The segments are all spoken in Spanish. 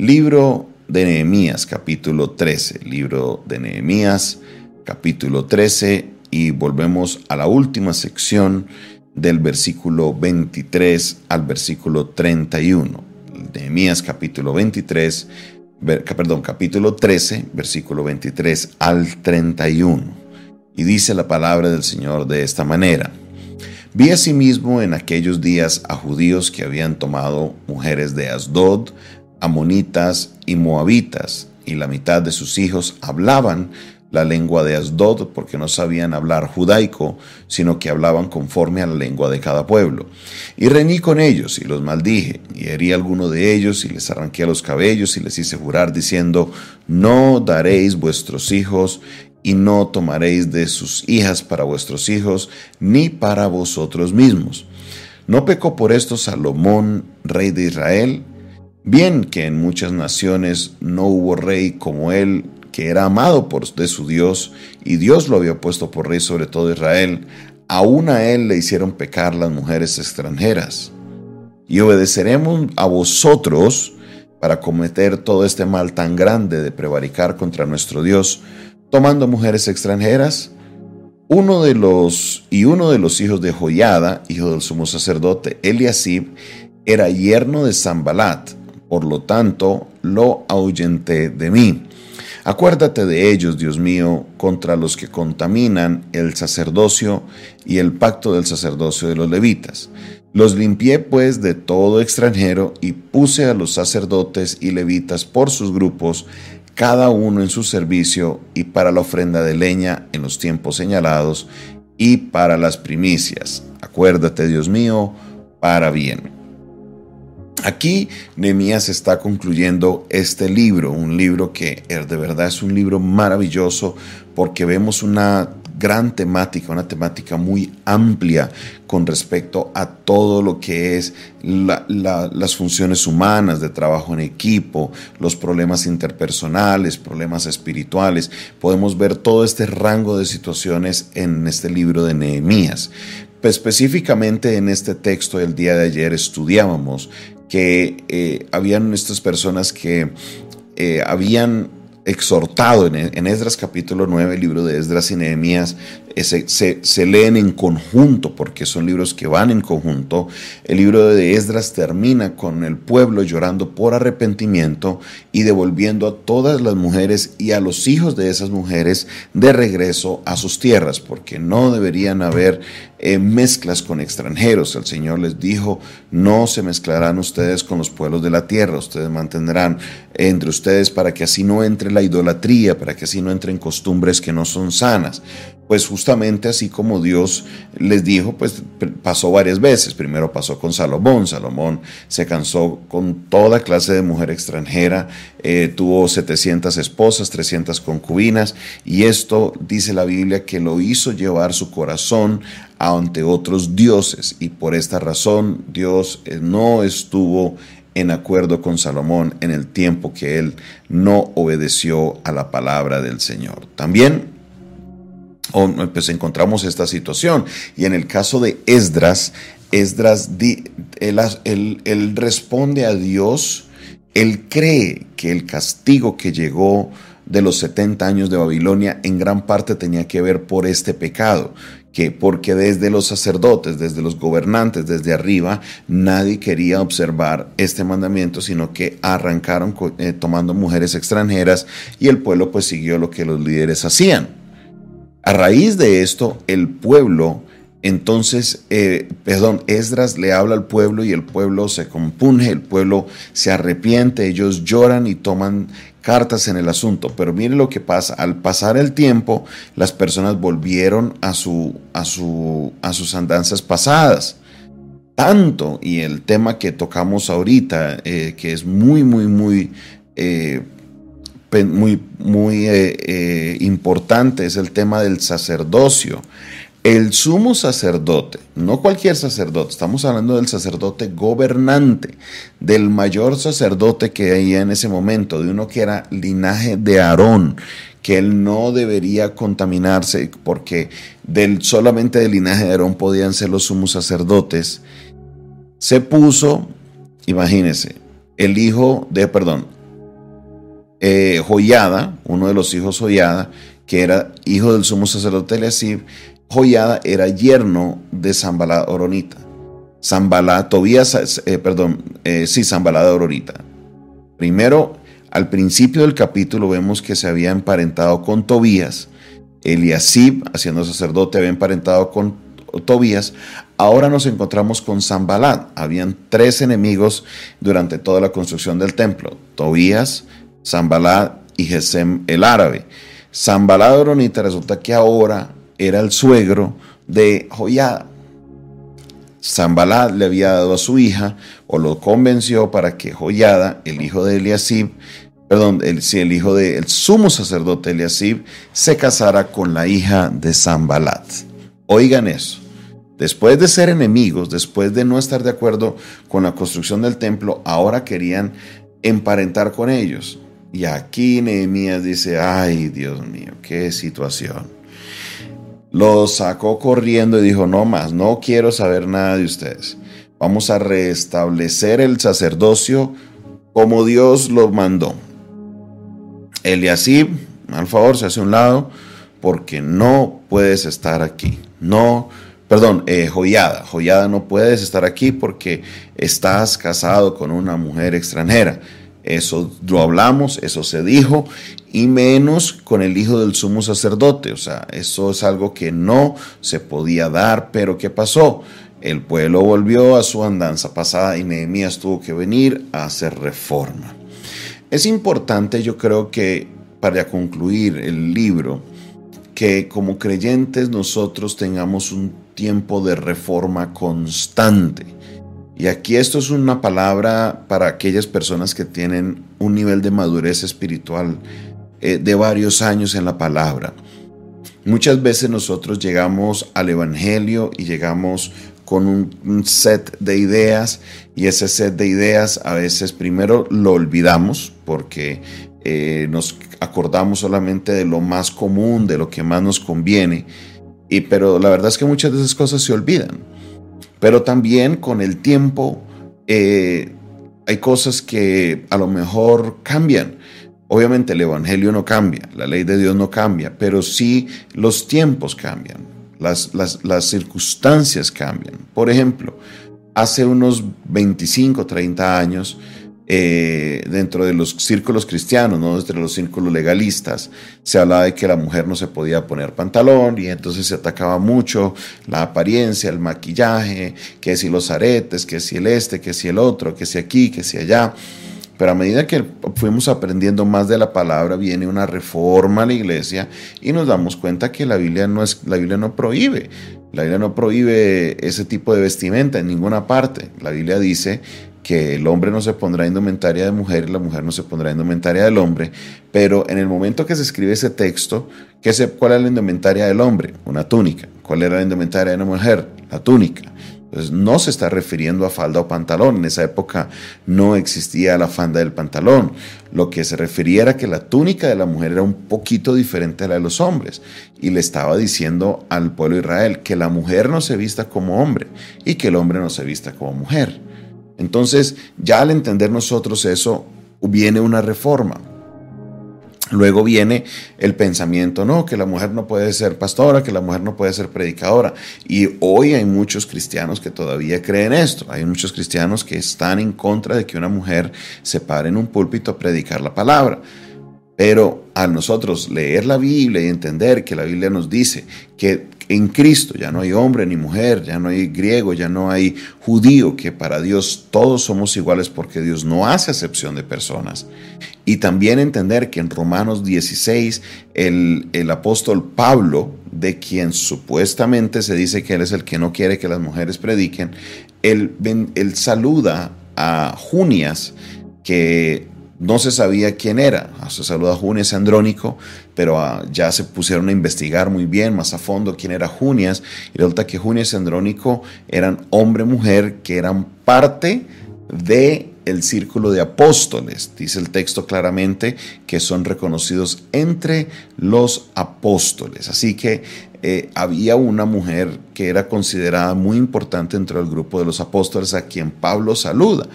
Libro de Nehemías, capítulo 13. Libro de Nehemías, capítulo 13. Y volvemos a la última sección del versículo 23 al versículo 31. Nehemías, capítulo 23, perdón, capítulo 13, versículo 23 al 31. Y dice la palabra del Señor de esta manera. Vi asimismo en aquellos días a judíos que habían tomado mujeres de Asdod, amonitas y moabitas, y la mitad de sus hijos hablaban la lengua de Asdod porque no sabían hablar judaico, sino que hablaban conforme a la lengua de cada pueblo. Y reñí con ellos y los maldije, y herí a alguno de ellos y les arranqué los cabellos y les hice jurar diciendo, no daréis vuestros hijos y no tomaréis de sus hijas para vuestros hijos, ni para vosotros mismos. ¿No pecó por esto Salomón, rey de Israel? Bien que en muchas naciones no hubo rey como él, que era amado por, de su Dios, y Dios lo había puesto por rey sobre todo Israel, aún a él le hicieron pecar las mujeres extranjeras. Y obedeceremos a vosotros para cometer todo este mal tan grande de prevaricar contra nuestro Dios, tomando mujeres extranjeras. Uno de los y uno de los hijos de Joyada, hijo del sumo sacerdote Eliasib, era yerno de Zambalat, por lo tanto lo ahuyenté de mí. Acuérdate de ellos, Dios mío, contra los que contaminan el sacerdocio y el pacto del sacerdocio de los levitas. Los limpié pues de todo extranjero y puse a los sacerdotes y levitas por sus grupos, cada uno en su servicio y para la ofrenda de leña en los tiempos señalados y para las primicias. Acuérdate, Dios mío, para bien. Aquí Nehemías está concluyendo este libro, un libro que eh, de verdad es un libro maravilloso porque vemos una gran temática, una temática muy amplia con respecto a todo lo que es las funciones humanas de trabajo en equipo, los problemas interpersonales, problemas espirituales. Podemos ver todo este rango de situaciones en este libro de Nehemías. Específicamente en este texto del día de ayer estudiábamos que eh, habían estas personas que eh, habían exhortado en, Esdras capítulo 9, el libro de Esdras y Nehemías, eh, se, leen en conjunto porque son libros que van en conjunto. El libro de Esdras termina con el pueblo llorando por arrepentimiento y devolviendo a todas las mujeres y a los hijos de esas mujeres de regreso a sus tierras, porque no deberían haber eh, mezclas con extranjeros. El Señor les dijo, no se mezclarán ustedes con los pueblos de la tierra, ustedes mantendrán entre ustedes para que así no entre la idolatría, para que así no entren costumbres que no son sanas pues justamente así como Dios les dijo, pues pasó varias veces. Primero pasó con Salomón. Salomón se cansó con toda clase de mujer extranjera, eh, tuvo 700 esposas, 300 concubinas, y esto dice la Biblia que lo hizo llevar su corazón ante otros dioses, y por esta razón Dios eh, no estuvo en acuerdo con Salomón en el tiempo que él no obedeció a la palabra del Señor. También pues encontramos esta situación. Y en el caso de Esdras, Esdras, él, responde a Dios, él cree que el castigo que llegó de los 70 años de Babilonia en gran parte tenía que ver por este pecado, que porque desde los sacerdotes, desde los gobernantes, desde arriba, nadie quería observar este mandamiento, sino que arrancaron eh, tomando mujeres extranjeras y el pueblo pues siguió lo que los líderes hacían. A raíz de esto, el pueblo, entonces, eh, perdón, Esdras le habla al pueblo y el pueblo se compunge, el pueblo se arrepiente, ellos lloran y toman cartas en el asunto. Pero mire lo que pasa, al pasar el tiempo, las personas volvieron a, su, a, su, a sus andanzas pasadas. Tanto, y el tema que tocamos ahorita, eh, que es muy, muy, muy eh, muy, muy eh, eh, importante es el tema del sacerdocio. El sumo sacerdote, no cualquier sacerdote, estamos hablando del sacerdote gobernante, del mayor sacerdote que había en ese momento, de uno que era linaje de Aarón, que él no debería contaminarse porque del, solamente del linaje de Aarón podían ser los sumos sacerdotes, se puso, imagínense, el hijo de, perdón, eh, Joyada, uno de los hijos Joyada, que era hijo del sumo sacerdote Eliasib, Joyada era yerno de Zambalá Oronita. Zambalá, Tobías, eh, perdón, eh, sí, Zambalá de Oronita. Primero, al principio del capítulo vemos que se había emparentado con Tobías, Eliasib, haciendo sacerdote, había emparentado con Tobías. Ahora nos encontramos con Zambalat. Habían tres enemigos durante toda la construcción del templo: Tobías, Zambalat y Gesem el árabe. Zambalat Oronita resulta que ahora era el suegro de Joyada. Zambalat le había dado a su hija o lo convenció para que Joyada, el hijo de Eliasib, perdón, el, si el hijo del sumo sacerdote Eliasib, se casara con la hija de Zambalat. Oigan eso. Después de ser enemigos, después de no estar de acuerdo con la construcción del templo, ahora querían emparentar con ellos. Y aquí Nehemías dice, ay Dios mío, qué situación. Lo sacó corriendo y dijo, no más, no quiero saber nada de ustedes. Vamos a restablecer el sacerdocio como Dios lo mandó. Eliasib, al favor, se hace un lado porque no puedes estar aquí. No, perdón, eh, Joyada. Joyada no puedes estar aquí porque estás casado con una mujer extranjera. Eso lo hablamos, eso se dijo, y menos con el hijo del sumo sacerdote. O sea, eso es algo que no se podía dar, pero ¿qué pasó? El pueblo volvió a su andanza pasada y Nehemías tuvo que venir a hacer reforma. Es importante, yo creo que para concluir el libro, que como creyentes nosotros tengamos un tiempo de reforma constante y aquí esto es una palabra para aquellas personas que tienen un nivel de madurez espiritual eh, de varios años en la palabra. Muchas veces nosotros llegamos al Evangelio y llegamos con un, set de ideas y ese set de ideas a veces primero lo olvidamos porque eh, nos acordamos solamente de lo más común, de lo que más nos conviene, y, pero la verdad es que muchas de esas cosas se olvidan. Pero también con el tiempo eh, hay cosas que a lo mejor cambian. Obviamente el Evangelio no cambia, la ley de Dios no cambia, pero sí los tiempos cambian, las, las circunstancias cambian. Por ejemplo, hace unos 25, 30 años, eh, dentro de los círculos cristianos, ¿no? dentro de los círculos legalistas, se hablaba de que la mujer no se podía poner pantalón y entonces se atacaba mucho la apariencia, el maquillaje, que si los aretes, que si el este, que si el otro, que si aquí, que si allá. Pero a medida que fuimos aprendiendo más de la palabra, viene una reforma a la iglesia y nos damos cuenta que la Biblia no, es, la Biblia no prohíbe. La Biblia no prohíbe ese tipo de vestimenta en ninguna parte. La Biblia dice que el hombre no se pondrá indumentaria de mujer y la mujer no se pondrá indumentaria del hombre, pero en el momento que se escribe ese texto, ¿qué se, ¿cuál es la indumentaria del hombre? Una túnica. ¿Cuál era la indumentaria de la mujer? La túnica. Entonces no se está refiriendo a falda o pantalón. En esa época no existía la falda del pantalón. Lo que se refería era que la túnica de la mujer era un poquito diferente a la de los hombres. Y le estaba diciendo al pueblo Israel que la mujer no se vista como hombre y que el hombre no se vista como mujer. Entonces, ya al entender nosotros eso, viene una reforma. Luego viene el pensamiento, no, que la mujer no puede ser pastora, que la mujer no puede ser predicadora. Y hoy hay muchos cristianos que todavía creen esto. Hay muchos cristianos que están en contra de que una mujer se pare en un púlpito a predicar la palabra. Pero a nosotros leer la Biblia y entender que la Biblia nos dice que en Cristo ya no hay hombre ni mujer, ya no hay griego, ya no hay judío, que para Dios todos somos iguales porque Dios no hace excepción de personas. Y también entender que en Romanos 16 el, el apóstol Pablo, de quien supuestamente se dice que él es el que no quiere que las mujeres prediquen, él, él saluda a Junias, que no se sabía quién era. Se saluda Junias Andrónico, pero ah, ya se pusieron a investigar muy bien, más a fondo, quién era Junias. Y resulta que Junias y Andrónico eran hombre-mujer que eran parte de el círculo de apóstoles. Dice el texto claramente que son reconocidos entre los apóstoles. Así que eh, había una mujer que era considerada muy importante dentro del grupo de los apóstoles a quien Pablo saluda.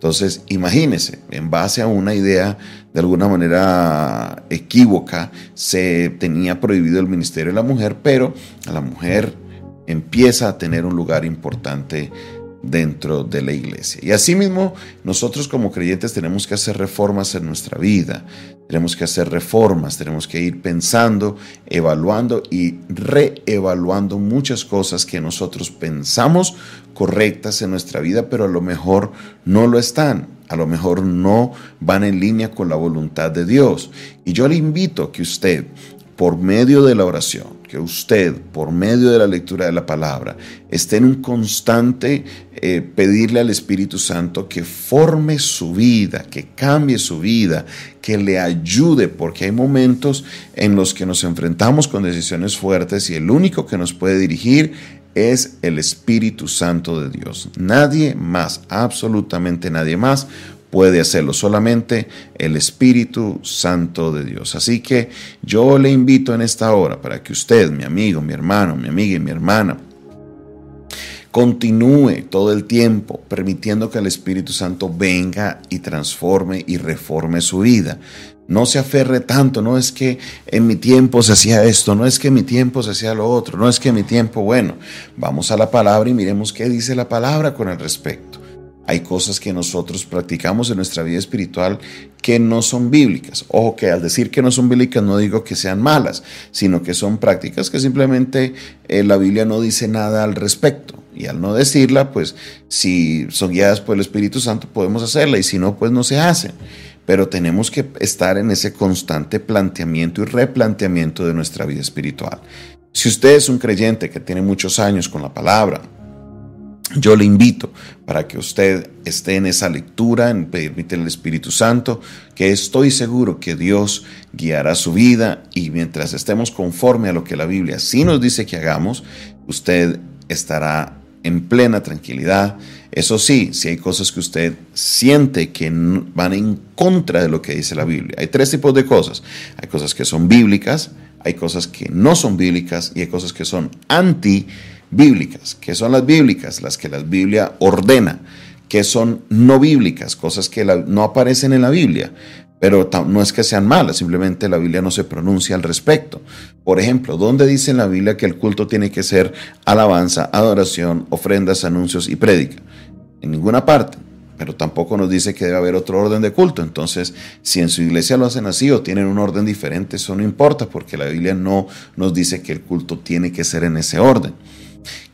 Entonces, imagínese, en base a una idea de alguna manera equívoca, se tenía prohibido el ministerio de la mujer, pero la mujer empieza a tener un lugar importante dentro de la iglesia. Y asimismo, nosotros como creyentes tenemos que hacer reformas en nuestra vida, tenemos que hacer reformas, tenemos que ir pensando, evaluando y reevaluando muchas cosas que nosotros pensamos correctas en nuestra vida, pero a lo mejor no lo están, a lo mejor no van en línea con la voluntad de Dios. Y yo le invito a que usted, por medio de la oración, que usted, por medio de la lectura de la palabra, esté en un constante eh, pedirle al Espíritu Santo que forme su vida, que cambie su vida, que le ayude, porque hay momentos en los que nos enfrentamos con decisiones fuertes y el único que nos puede dirigir es el Espíritu Santo de Dios. Nadie más, absolutamente nadie más puede hacerlo, solamente el Espíritu Santo de Dios. Así que yo le invito en esta hora para que usted, mi amigo, mi hermano, mi amiga y mi hermana, continúe todo el tiempo permitiendo que el Espíritu Santo venga y transforme y reforme su vida. No se aferre tanto, no es que en mi tiempo se hacía esto, no es que en mi tiempo se hacía lo otro, no es que en mi tiempo, bueno, vamos a la palabra y miremos qué dice la palabra con el respecto hay cosas que nosotros practicamos en nuestra vida espiritual que no son bíblicas. Ojo que al decir que no son bíblicas no digo que sean malas, sino que son prácticas que simplemente eh, la Biblia no dice nada al respecto. Y al no decirla, pues si son guiadas por el Espíritu Santo podemos hacerla y si no, pues no se hacen. Pero tenemos que estar en ese constante planteamiento y replanteamiento de nuestra vida espiritual. Si usted es un creyente que tiene muchos años con la palabra, yo le invito para que usted esté en esa lectura, en pedirme el Espíritu Santo, que estoy seguro que Dios guiará su vida y mientras estemos conforme a lo que la Biblia sí nos dice que hagamos, usted estará en plena tranquilidad. Eso sí, si hay cosas que usted siente que van en contra de lo que dice la Biblia. Hay tres tipos de cosas. Hay cosas que son bíblicas, hay cosas que no son bíblicas y hay cosas que son anti bíblicas. ¿Qué son las bíblicas? Las que la Biblia ordena. ¿Qué son no bíblicas? Cosas que no aparecen en la Biblia. Pero no es que sean malas, simplemente la Biblia no se pronuncia al respecto. Por ejemplo, ¿dónde dice en la Biblia que el culto tiene que ser alabanza, adoración, ofrendas, anuncios y prédica? En ninguna parte pero tampoco nos dice que debe haber otro orden de culto. Entonces, si en su iglesia lo hacen así o tienen un orden diferente, eso no importa, porque la Biblia no nos dice que el culto tiene que ser en ese orden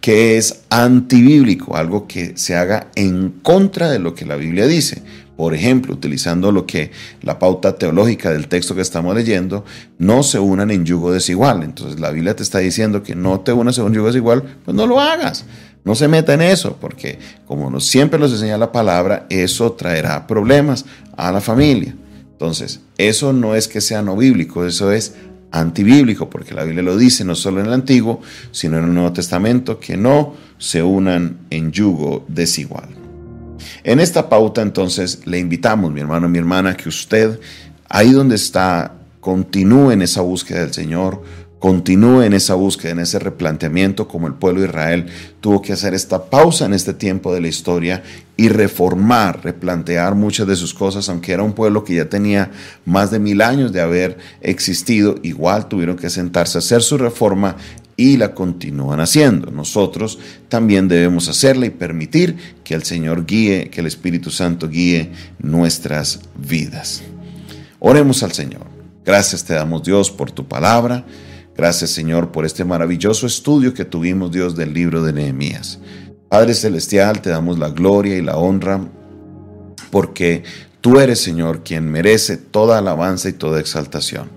que es antibíblico, algo que se haga en contra de lo que la Biblia dice. Por ejemplo, utilizando lo que la pauta teológica del texto que estamos leyendo, no se unan en yugo desigual. Entonces la Biblia te está diciendo que no te unas en un yugo desigual, pues no lo hagas. No se meta en eso, porque como nos, siempre nos enseña la palabra, eso traerá problemas a la familia. Entonces, eso no es que sea no bíblico, eso es antibíblico, porque la Biblia lo dice no solo en el Antiguo, sino en el Nuevo Testamento, que no se unan en yugo desigual. En esta pauta entonces le invitamos, mi hermano mi hermana, que usted, ahí donde está, continúe en esa búsqueda del Señor, continúe en esa búsqueda, en ese replanteamiento, como el pueblo de Israel tuvo que hacer esta pausa en este tiempo de la historia y reformar, replantear muchas de sus cosas, aunque era un pueblo que ya tenía más de mil años de haber existido, igual tuvieron que sentarse a hacer su reforma y la continúan haciendo. Nosotros también debemos hacerla y permitir que el Señor guíe, que el Espíritu Santo guíe nuestras vidas. Oremos al Señor. Gracias te damos Dios por tu palabra. Gracias Señor por este maravilloso estudio que tuvimos Dios del libro de Nehemías. Padre Celestial, te damos la gloria y la honra porque tú eres Señor quien merece toda alabanza y toda exaltación.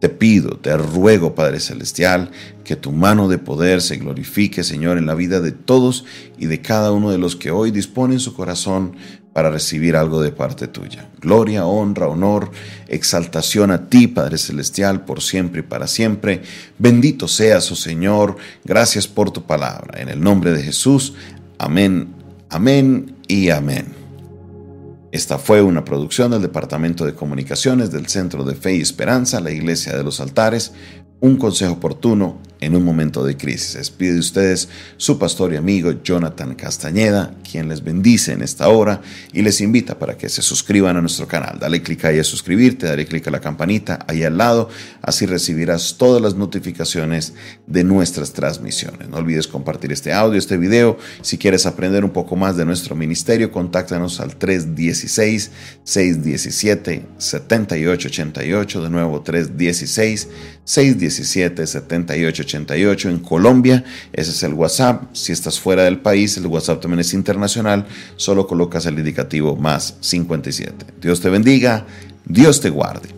Te pido, te ruego, Padre Celestial, que tu mano de poder se glorifique, Señor, en la vida de todos y de cada uno de los que hoy disponen su corazón para recibir algo de parte tuya. Gloria, honra, honor, exaltación a ti, Padre Celestial, por siempre y para siempre. Bendito seas, oh Señor. Gracias por tu palabra. En el nombre de Jesús. Amén, amén y amén. Esta fue una producción del Departamento de Comunicaciones del Centro de Fe y Esperanza, la Iglesia de los Altares, un consejo oportuno en un momento de crisis. Despide de ustedes su pastor y amigo Jonathan Castañeda, quien les bendice en esta hora y les invita para que se suscriban a nuestro canal. Dale clic ahí a suscribirte, dale clic a la campanita ahí al lado, así recibirás todas las notificaciones de nuestras transmisiones. No olvides compartir este audio, este video. Si quieres aprender un poco más de nuestro ministerio, contáctanos al 316 617 7888, de nuevo 316 617 7888 en Colombia, ese es el WhatsApp. Si estás fuera del país, el WhatsApp también es internacional, solo colocas el indicativo más 57. Dios te bendiga, Dios te guarde.